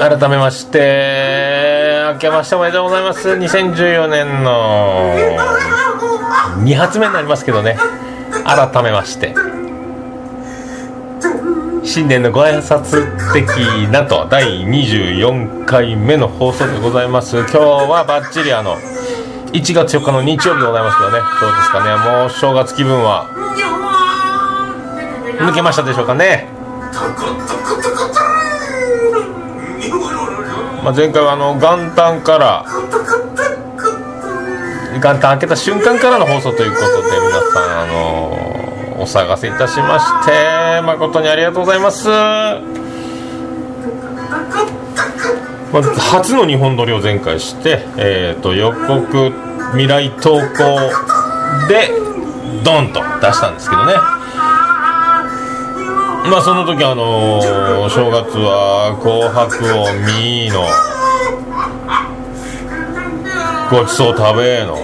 改めまして明けましておめでとうございます。2014年の2発目になりますけどね。改めまして。新年のご挨拶的なと。第24回目の放送でございます。今日はバッチリあの1月4日の日曜日でございますけどね。どうですかね。もう正月気分は抜けましたでしょうかね。まあ、前回はあの元旦から元旦開けた瞬間からの放送ということで皆さんあのお探せいたしまして誠にありがとうございます、まず初の日本撮りを前回して、えー、と予告未来投稿でドンと出したんですけどね。まあその時あのー、正月は「紅白」を見の「ごちそう食べ」の、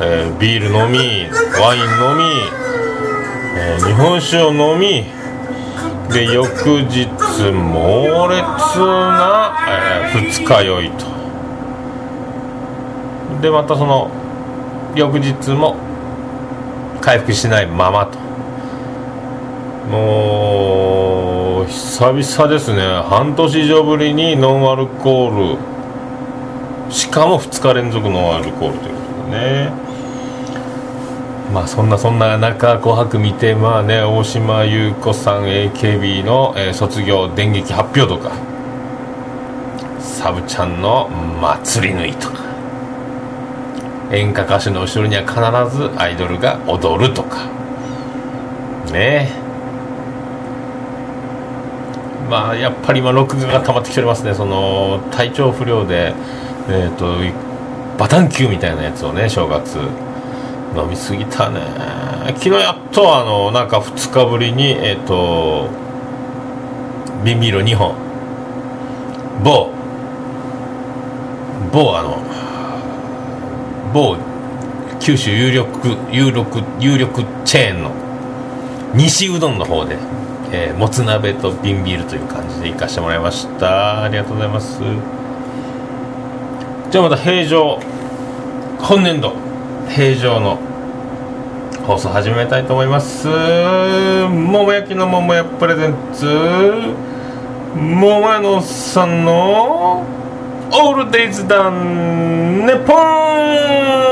えー、ビール飲みワイン飲み、えー、日本酒を飲みで翌日猛烈な、えー、二日酔いと。でまたその翌日も回復しないままと。もう久々ですね。半年以上ぶりにノンアルコール。しかも2日連続ノンアルコールということでね。まあそんなそんな中「紅白」見てまあね大島優子さん AKB の、えー、卒業電撃発表とか。サブちゃんの祭り縫いとか。演歌歌手の後ろには必ずアイドルが踊るとか。ね。えまあ、やっぱり今、録画が溜まってきておりますね、その体調不良で、えーと、バタン球みたいなやつをね、正月、飲みすぎたね、昨日やっと、あのなんか2日ぶりに、えっ、ー、と、ビンビール2本、某、某、あの、某、九州有力、有力、有力チェーンの、西うどんの方で、えー、もつ鍋と瓶ビールという感じで行かしてもらいました。ありがとうございます。じゃあまた平常今年度平常の放送始めたいと思います。桃焼きの桃屋プレゼンツ桃屋のおっさんのオールデイズダンネポン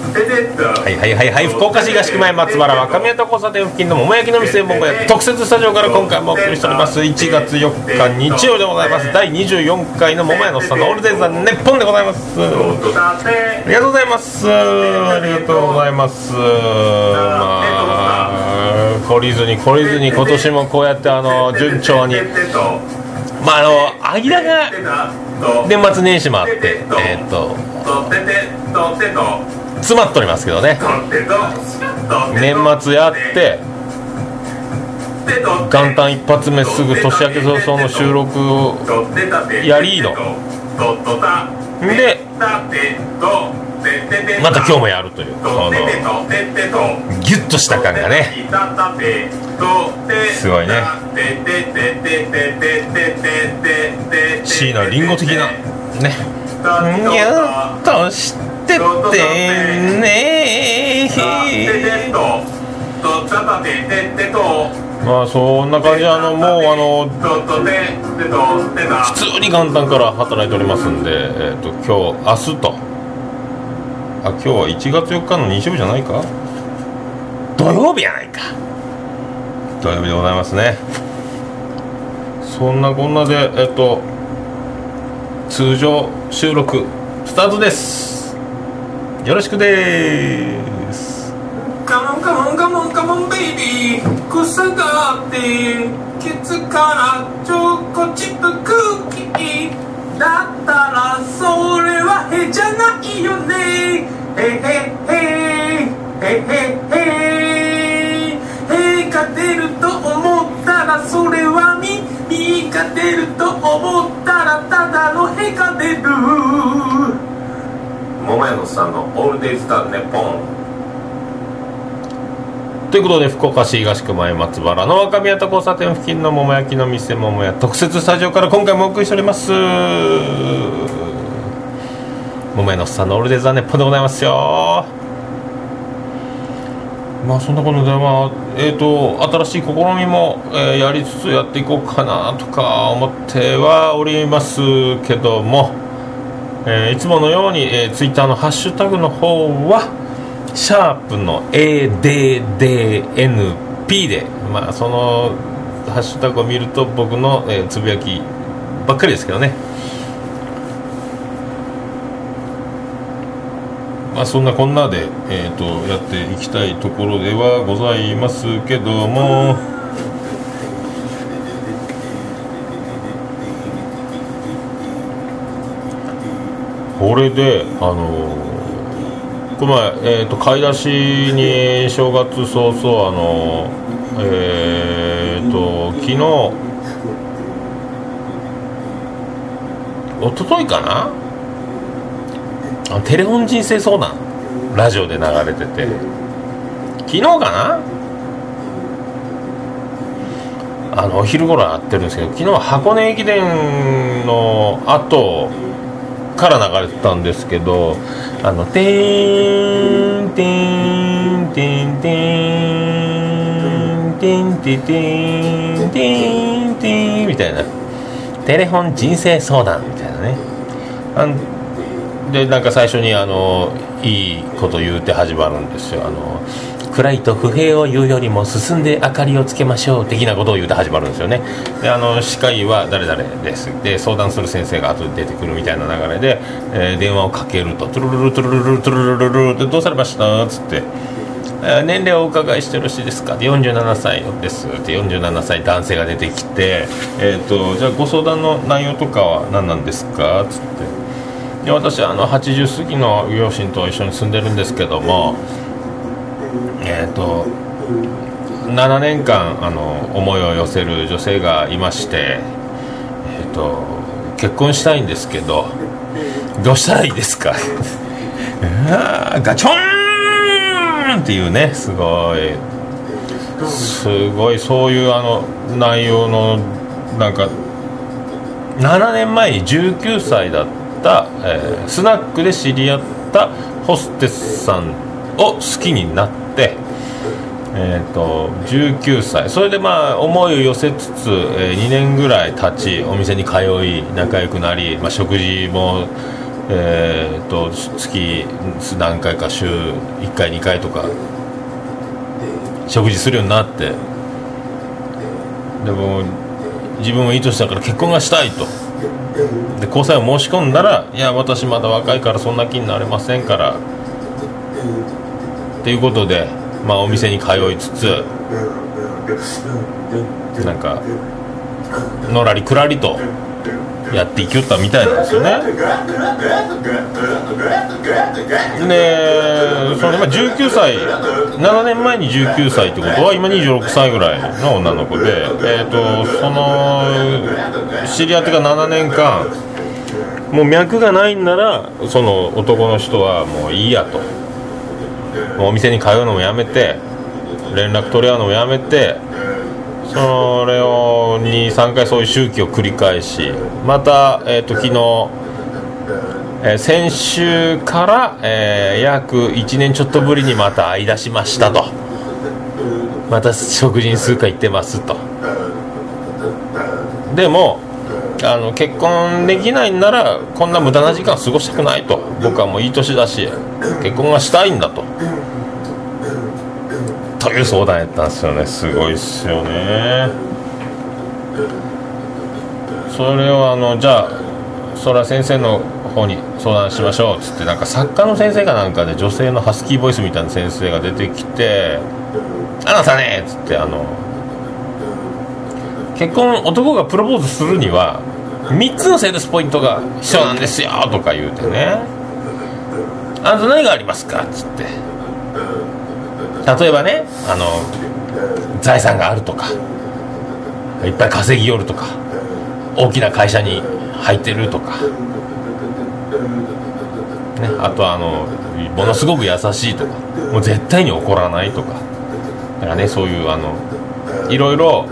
はいはいはいはい福岡市東区前松原若宮と交差点付近の桃焼きの店桃屋特設スタジオから今回もお送りしております。1月4日日曜でございます。第24回の桃屋のさんのオールデイザーネッポンでございます。ありがとうございます。ありがとうございます。まあ懲りずに懲りずに今年もこうやってあの順調に。まああの間が年末年始もあってえっ、と。詰まっておりますけどね。年末やって元旦一発目すぐ年明け早々の収録をやりの。でまた今日もやるというこのギュッとした感がね。すごいね。椎名林檎的なね。ギュッとしてってねまあそんな感じあのもうあの普通に元旦から働いておりますんで、えー、と今日明日と。あ今日は1月4日の日曜日じゃないか？土曜日やないか。土曜日でございますね。そんなこんなでえっ、と通常収録スタートですよろしくです。カモンカモンカモンカモンベイビー草があってケツからチョコチップクッキーだったらそれはへじゃないよね。へへへへへ。へへが出ると思ったらそれはみ。みが出ると思ったらただのへが出る。桃屋のさんのオールデイズ・ザ・ネポン。ということで福岡市東区前松原の若宮と交差点付近の桃焼きの店桃屋特設スタジオから今回もお送りしております。桃屋のさんのオールデイズ・ザ・ネポンでございますよ。まあそんなことでまあえっ、と新しい試みも、えーやりつつやっていこうかなとか思ってはおりますけども、えーいつものように、えー、ツイッターのハッシュタグの方はシャープの ADDNP でまあそのハッシュタグを見ると僕の、えーつぶやきばっかりですけどね。まあそんなこんなで、えー、とやっていきたいところではございますけども。これであのこの前、えー、と買い出しに正月早々あのえっ、と昨日一昨日かな？あテレフォン人生相談？ラジオで流れてて。昨日かな？あのお昼頃会ってるんですけど昨日は箱根駅伝の後から流れてたんですけどあの「てーんてーんてーんてーんてーんてーんてーんてーんてーん」みたいな「テレフォン人生相談」みたいなね。あんでなんか最初にあのいいこと言うて始まるんですよ。あの暗いと不平を言うよりも進んで明かりをつけましょう的なことを言うて始まるんですよね。であの司会は誰々です。で相談する先生が後で出てくるみたいな流れで、えー電話をかけるとトゥルルルトゥルルルトゥルルルルルどうされました？つって。え年齢をお伺いしてよろしいですか？で47歳です。って47歳男性が出てきて、えー、とじゃあご相談の内容とかは何なんですか？つって。で私あの80過ぎの両親と一緒に住んでるんですけどもえっ、と7年間あの思いを寄せる女性がいましてえっ、と結婚したいんですけどどうしたらいいですか？ガチョンっていうねすごいすごいそういうあの内容のなんか7年前に19歳だった、えースナックで知り合ったホステスさんを好きになって、えー、と19歳。それでまあ思いを寄せつつ、え2年ぐらい経ちお店に通い仲良くなり、まあ、食事も、えー、と月何回か週1回2回とか食事するようになってでも自分はいい年だから結婚がしたいと。で交際を申し込んだら「いや私まだ若いからそんな気になれませんから」っていうことで、まあ、お店に通いつつなんかのらりくらりとやっていきよったみたいなんですよね。でその今19歳7年前に19歳ってことは今26歳ぐらいの女の子で、えー、とその知り合ってから7年間もう脈がないんならその男の人はもういいやと。お店に通うのもやめて連絡取り合うのもやめてそれを23回そういう周期を繰り返しまた、えー、と昨日、えー先週から、えー約1年ちょっとぶりにまた会い出しましたと。また食事に数回行ってますと。でもあの結婚できないんならこんな無駄な時間過ごしたくないと。僕はもういい年だし結婚がしたいんだと。という相談やったんですよね。すごいっすよね。それをあのじゃあそれは先生の方に相談しましょう。っつってなんか作家の先生かなんかで女性のハスキーボイスみたいな先生が出てきて「あなたね」っつってあの結婚男がプロポーズするには3つのセールスポイントが必要なんですよとか言うてね「あなた何がありますか?」っつって。例えばねあの財産があるとか。いっぱい稼ぎよるとか。大きな会社に入ってるとか、ね、あとはあのものすごく優しいとか。もう絶対に怒らないとか。だからねそういうあのいろいろ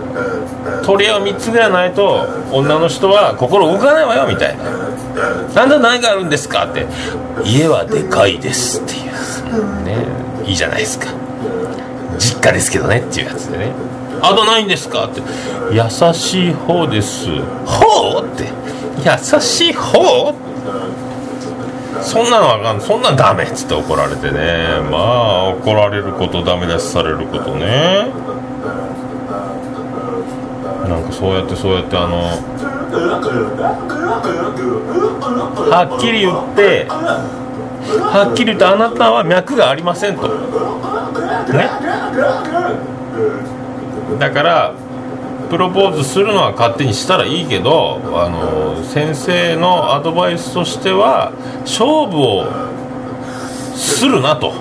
取り柄を3つぐらいないと女の人は心動かないわよみたいな「なんだ何があるんですか?」って「家はでかいです」っていうね。いいじゃないですか。実家ですけどねっていうやつでね「あとないんですか?」って「優しい方です」「ほう?」って「優しい方?」そんなのあかんそんなんダメっつって怒られてね。まあ怒られることダメ出しされることねそうやってそうやってあのはっきり言ってはっきり言ってあなたは脈がありませんと。ね。だからプロポーズするのは勝手にしたらいいけどあの先生のアドバイスとしては勝負をするなと。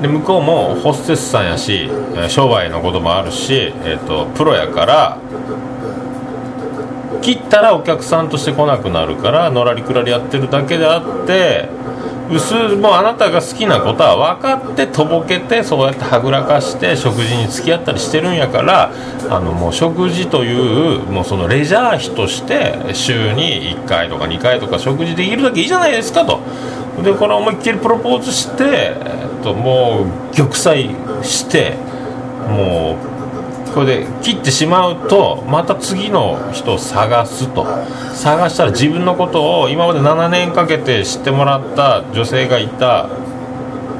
で向こうもホステスさんやし商売のこともあるし、えーと、プロやから切ったらお客さんとして来なくなるからのらりくらりやってるだけであって薄もうあなたが好きなことは分かってとぼけてそうやってはぐらかして食事に付き合ったりしてるんやからあのもう食事というもうそのレジャー費として週に1回とか2回とか食事できるだけいいじゃないですかと。でこれ思いっきりプロポーズして、えっと、もう玉砕してもうこれで切ってしまうとまた次の人を探すと。探したら自分のことを今まで7年かけて知ってもらった女性がいた。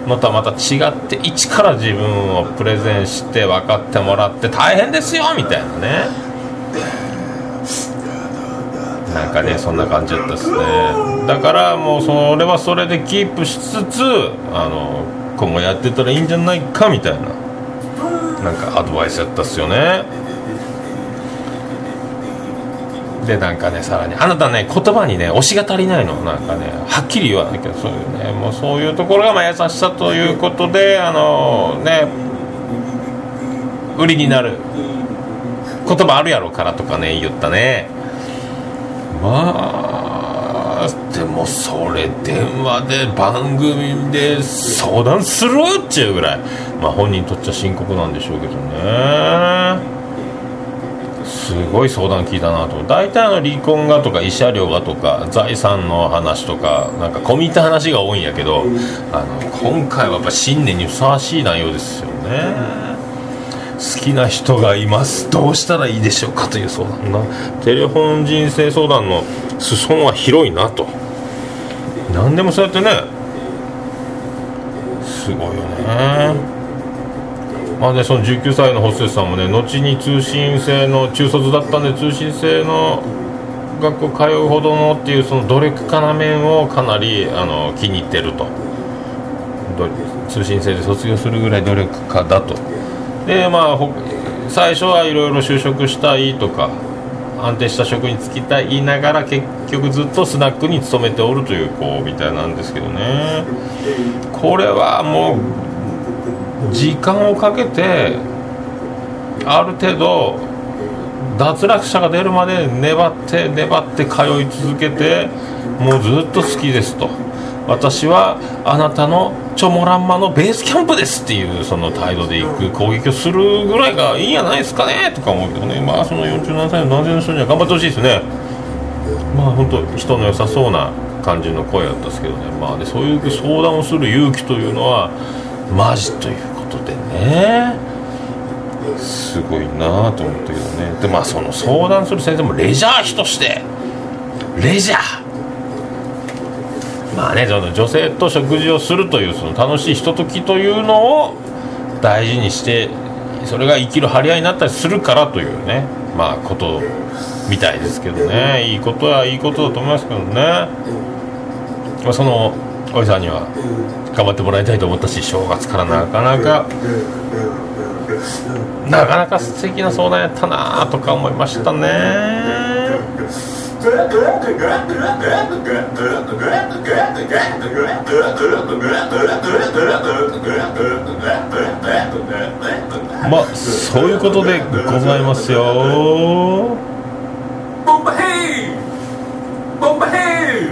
のとはまた違って一から自分をプレゼンして分かってもらって大変ですよみたいなね。なんかねそんな感じだったですね。だからもうそれはそれでキープしつつあの今後やってたらいいんじゃないかみたいななんかアドバイスやったっすよね。でなんかねさらにあなたね言葉にね推しが足りないの。なんかねはっきり言わないけどそういうねもうそういうところがまあ優しさということであのね売りになる言葉あるやろからとかね言ったね。まあでもそれ電話で番組で相談するっちゅうぐらいまあ本人にとっちゃ深刻なんでしょうけどね。すごい相談聞いたなと。大体の離婚がとか慰謝料がとか財産の話とかなんか込み入った話が多いんやけどあの今回はやっぱ新年にふさわしい内容ですよね。好きな人がいます。どうしたらいいでしょうかという相談なテレフォン人生相談の裾野は広いなと。何でもそうやってね。すごいよね。まあね、その19歳のホステスさんもね後に通信制の中卒だったんで通信制の学校通うほどのっていうその努力家な面をかなりあの気に入ってると。通信制で卒業するぐらい努力家だと。でまあ最初はいろいろ就職したいとか安定した職に就きたい言いながら結局ずっとスナックに勤めておるという子みたいなんですけどねこれはもう時間をかけてある程度脱落者が出るまで粘って粘って通い続けてもうずっと好きですと。私はあなたのチョモランマのベースキャンプですっていうその態度で行く攻撃をするぐらいがいいんじゃないですかねとか思うけどね。まあその47歳の男性の人には頑張ってほしいですね。まあ本当人の良さそうな感じの声だったんですけどね。まあでそういう相談をする勇気というのはマジということでね。すごいなと思ったけどね。でまあその相談する先生もレジャー費としてレジャーまあねその女性と食事をするというその楽しいひとときというのを大事にしてそれが生きる張り合いになったりするからというねまあことみたいですけどね。いいことはいいことだと思いますけどね、まあ、そのおじさんには頑張ってもらいたいと思ったし正月からなかなかなかなか素敵な相談やったなとか思いましたね。まあそういうことでございますよ。ボンバヘイ！ボンバヘイ！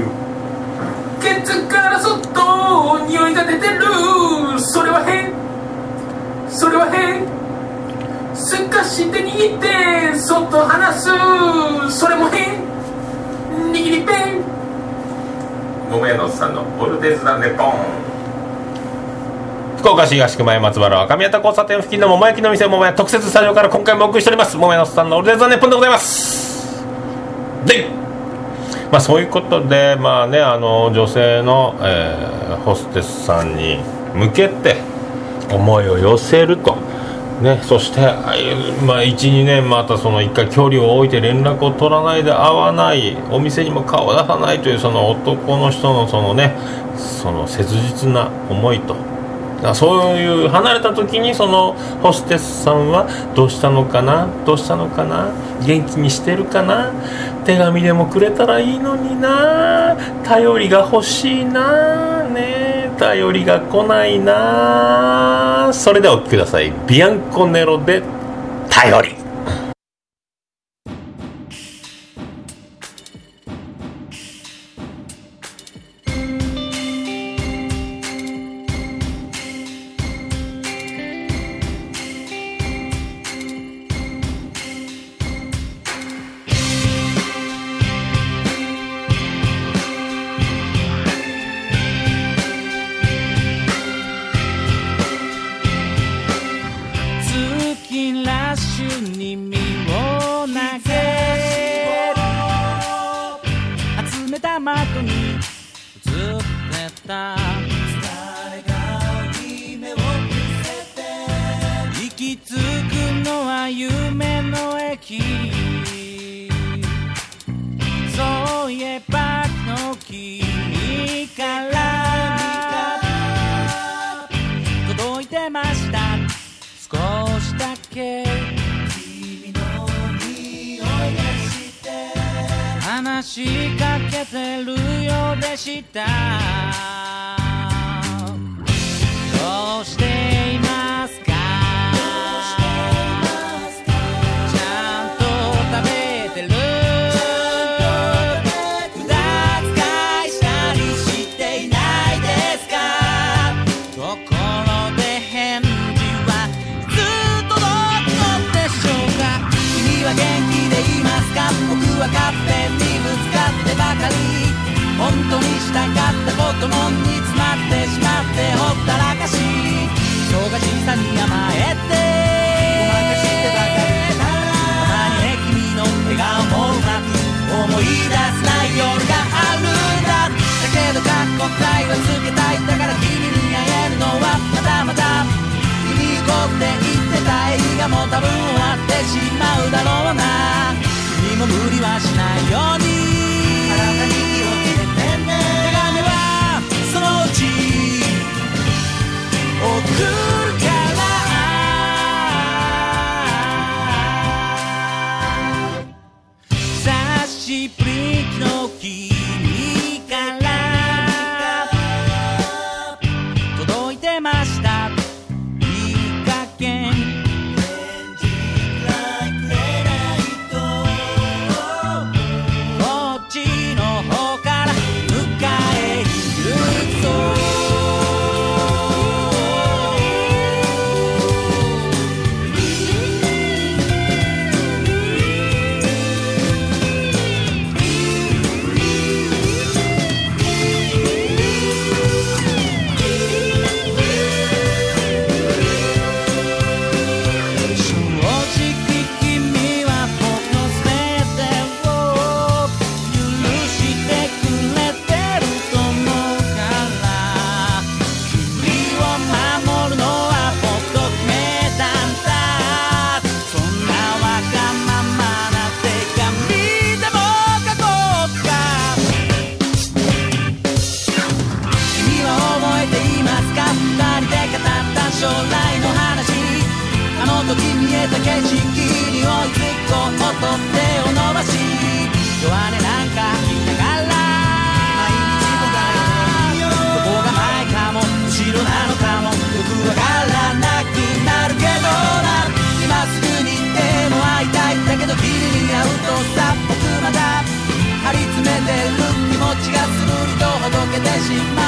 ケツからそっと匂いが出てる。それは変。それは変。すかして握ってそっと離す。それも変。5名のさんのボルテズ・ネポン。福岡市東区前松原赤宮田交差点付近の桃焼きの店桃屋特設スタジオから今回もお送りしております。桃屋のさんのオールデイ・ザ・ネッポンでございます。でまあそういうことでまあねあの女性の、えー、ホステスさんに向けて思いを寄せると。ね、そして、まあ、12年またその1回距離を置いて連絡を取らないで会わないお店にも顔を出さないというその男の人のそのねその切実な思いと。だそういう離れた時にそのホステスさんはどうしたのかなどうしたのかな元気にしてるかな手紙でもくれたらいいのにな頼りが欲しいなね。え頼りが来ないなそれではお聞きください。ビアンコネロで頼り。け。君の匂いがして話しかけてるようでした。どうしてかってばかり本当にしたかったことも煮詰まってしまってほったらかし忙しさに甘えてごまかしてばかりたまにね君の笑顔もうまく思い出せない夜があるんだだけどかっこたいはつけたいだから君に会えるのはまだまだ君行こうって言ってた映画も多分終わってしまうだろうな君も無理はしないように。ど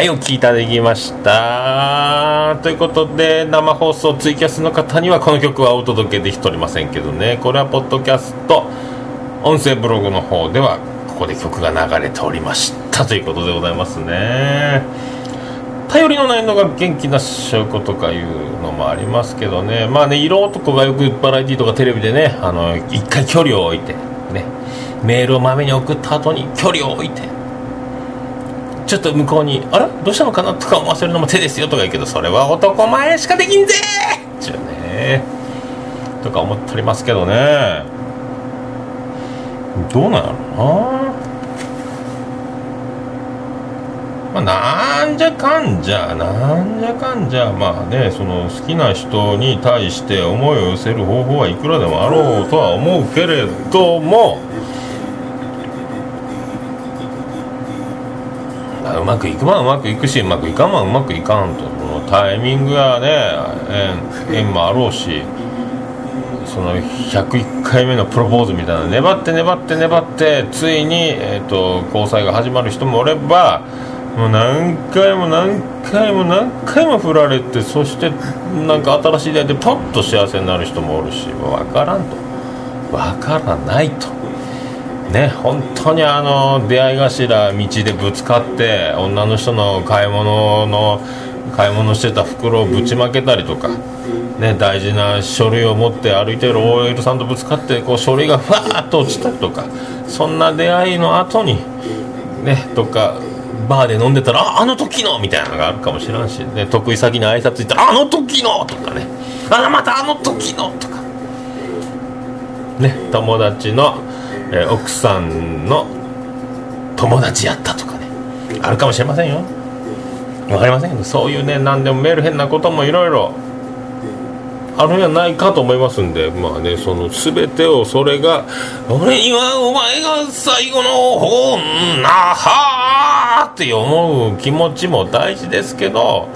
はい、お聞きいただきました。ということで、生放送ツイキャスの方にはこの曲はお届けできておりませんけどね、これはポッドキャスト、音声ブログの方では、ここで曲が流れておりました。ということでございますね。頼りのないのが元気な証拠とかいうのもありますけどね、まあね、色男がよくバラエティとかテレビでね、あの、一回距離を置いて、ね、メールをまめに送った後に距離を置いて、ちょっと向こうに「あれどうしたのかな?」とか思わせるのも手ですよとか言うけどそれは男前しかできんぜーっちゅうねとか思っておりますけどねどうなんやろなまあなんじゃかんじゃなんじゃかんじゃまあねその好きな人に対して思いを寄せる方法はいくらでもあろうとは思うけれどもまあうまくいくはうまくいくしうまくいかんまはうまくいかんとそのタイミングやね縁縁もあろうしその101回目のプロポーズみたいな粘って粘って粘ってついに、えー、と交際が始まる人もおればもう何回も何回も何回も振られてそしてなんか新しい出会いでポッと幸せになる人もおるし分からんと分からないと。ね本当にあの出会い頭道でぶつかって女の人の買い物の買い物してた袋をぶちまけたりとか、ね、大事な書類を持って歩いてる OL さんとぶつかってこう書類がふわーっと落ちたりとかそんな出会いの後にねとかバーで飲んでたら「ああの時の!」みたいなのがあるかもしれんし、ね、得意先に挨拶行ったら「あの時の!」とかね「あまたあの時の!」とかね友達のえー奥さんの友達やったとかね。あるかもしれませんよ。わかりませんけどそういうね何でもメール変なこともいろいろあるんじゃないかと思いますんでまあねその全てをそれが俺にはお前が最後のほんなはーって思う気持ちも大事ですけど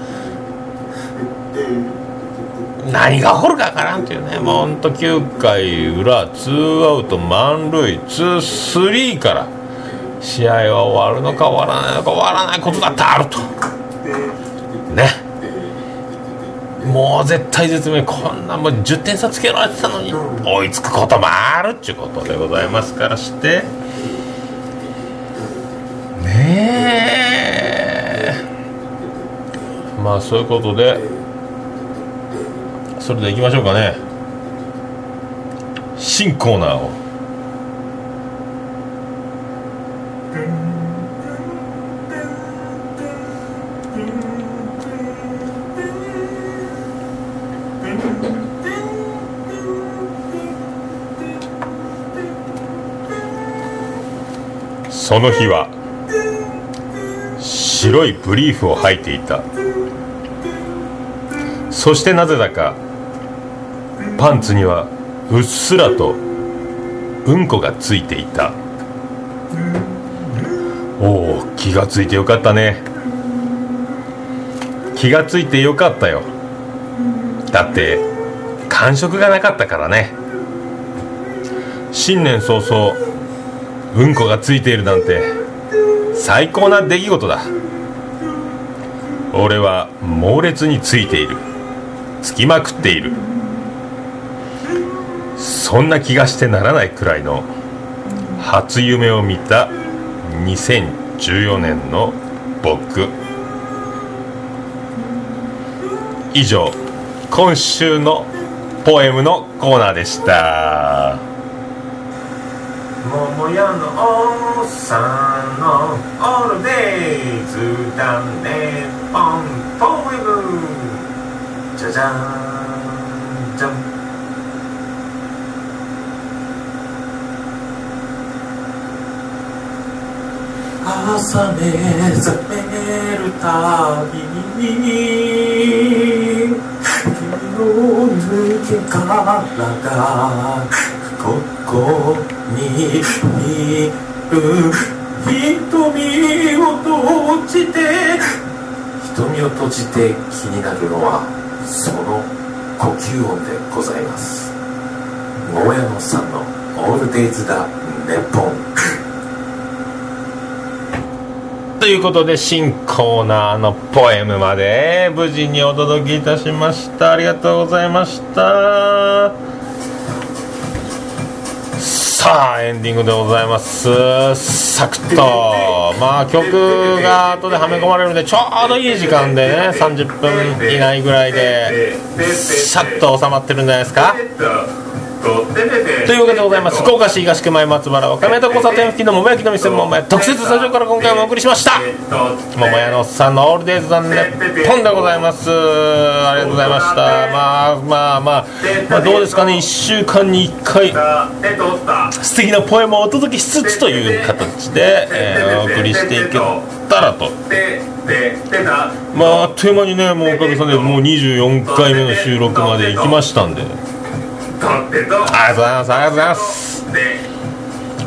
何が起こるかわからんっていうね。もうほんと9回裏ツーアウト満塁ツースリーから試合は終わるのか終わらないのか終わらないことだってあると。ね。もう絶体絶命こんなもう10点差つけられてたのに追いつくこともあるっていうことでございますからして。ねえ。まあそういうことでそれでいきましょうかね。新コーナーを。その日は白いブリーフを履いていた。そしてなぜだかパンツにはうっすらとうんこがついていた。おお気がついてよかったね。気がついてよかったよ。だって感触がなかったからね。新年早々うんこがついているなんて最高な出来事だ。俺は猛烈についている。つきまくっている。そんな気がしてならないくらいの初夢を見た2014年の僕。以上今週のポエムのコーナーでした。桃屋のおっさんのオールデイズだね。ポンポエム。じゃじゃんじゃん朝目覚めるたびに君の抜け殻がここにいる瞳を閉じて瞳を閉じて気になるのはその呼吸音でございます桃屋のさんの「オールデイズだネポン」ということで新コーナーのポエムまで無事にお届けいたしました。ありがとうございました。さあエンディングでございます。サクッと。まあ曲が後ではめ込まれるんでちょうどいい時間でね30分以内ぐらいでシャッと収まってるんじゃないですか。というわけでございます。福岡市東区前松原岡目と交差点付近の桃焼きの店桃屋特設スタジオから今回もお送りしました。桃屋のおっさんのオールデイズザンネッポンでございます。ありがとうございました。まあまあまあ、まあ、どうですかね？1週間に1回素敵なポエムをお届けしつつという形で、えーお送りしていけたらと。まああっという間にねもうおかげさまでもう24回目の収録まで行きましたんでありがとうございます。ありがとうございます。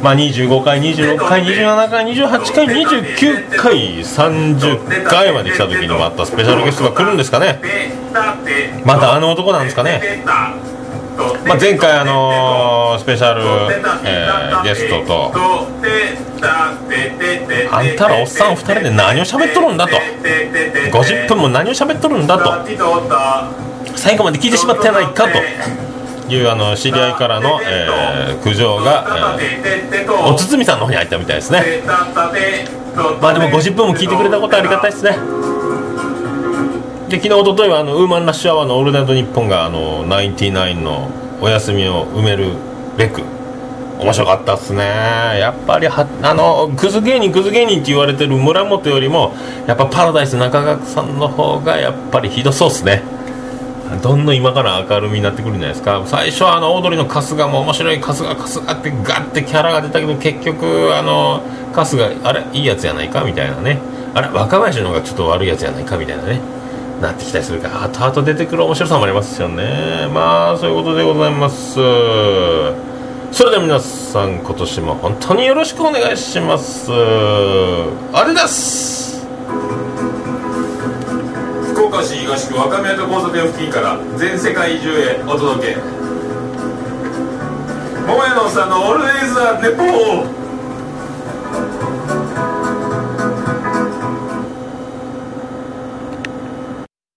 まあ25回26回27回28回29回30回まで来た時にまたスペシャルゲストが来るんですかね。またあの男なんですかねまあ、前回あのースペシャル、えーゲストとあんたらおっさん2人で何を喋っとるんだと50分も何を喋っとるんだと最後まで聞いてしまったやないかというあの知り合いからの、えー苦情が、えーお堤さんの方に入ったみたいですね。まあでも50分も聞いてくれたことはありがたいですね。で昨日一昨日はあのウーマンラッシュアワーの「オールナイトニッポン」があのナインティナインのお休みを埋めるべく面白かったっすね。やっぱりはあのクズ芸人クズ芸人って言われてる村本よりもやっぱパラダイス中川さんの方がやっぱりひどそうっすねどんどん今から明るみになってくるんじゃないですか。最初はあのオードリーの春日も面白い春日春日ってガッてキャラが出たけど結局あの春日あれいいやつやないかみたいなね。あれ若林の方がちょっと悪いやつやないかみたいなね。なってきたりするから後々出てくる面白さもありますよね。まあそういうことでございます。それでは皆さん今年も本当によろしくお願いします。あれです。福岡市東区若宮と交差点付近から全世界中へお届け。桃屋のおっさんのオールデイズ・ザ・ネポー。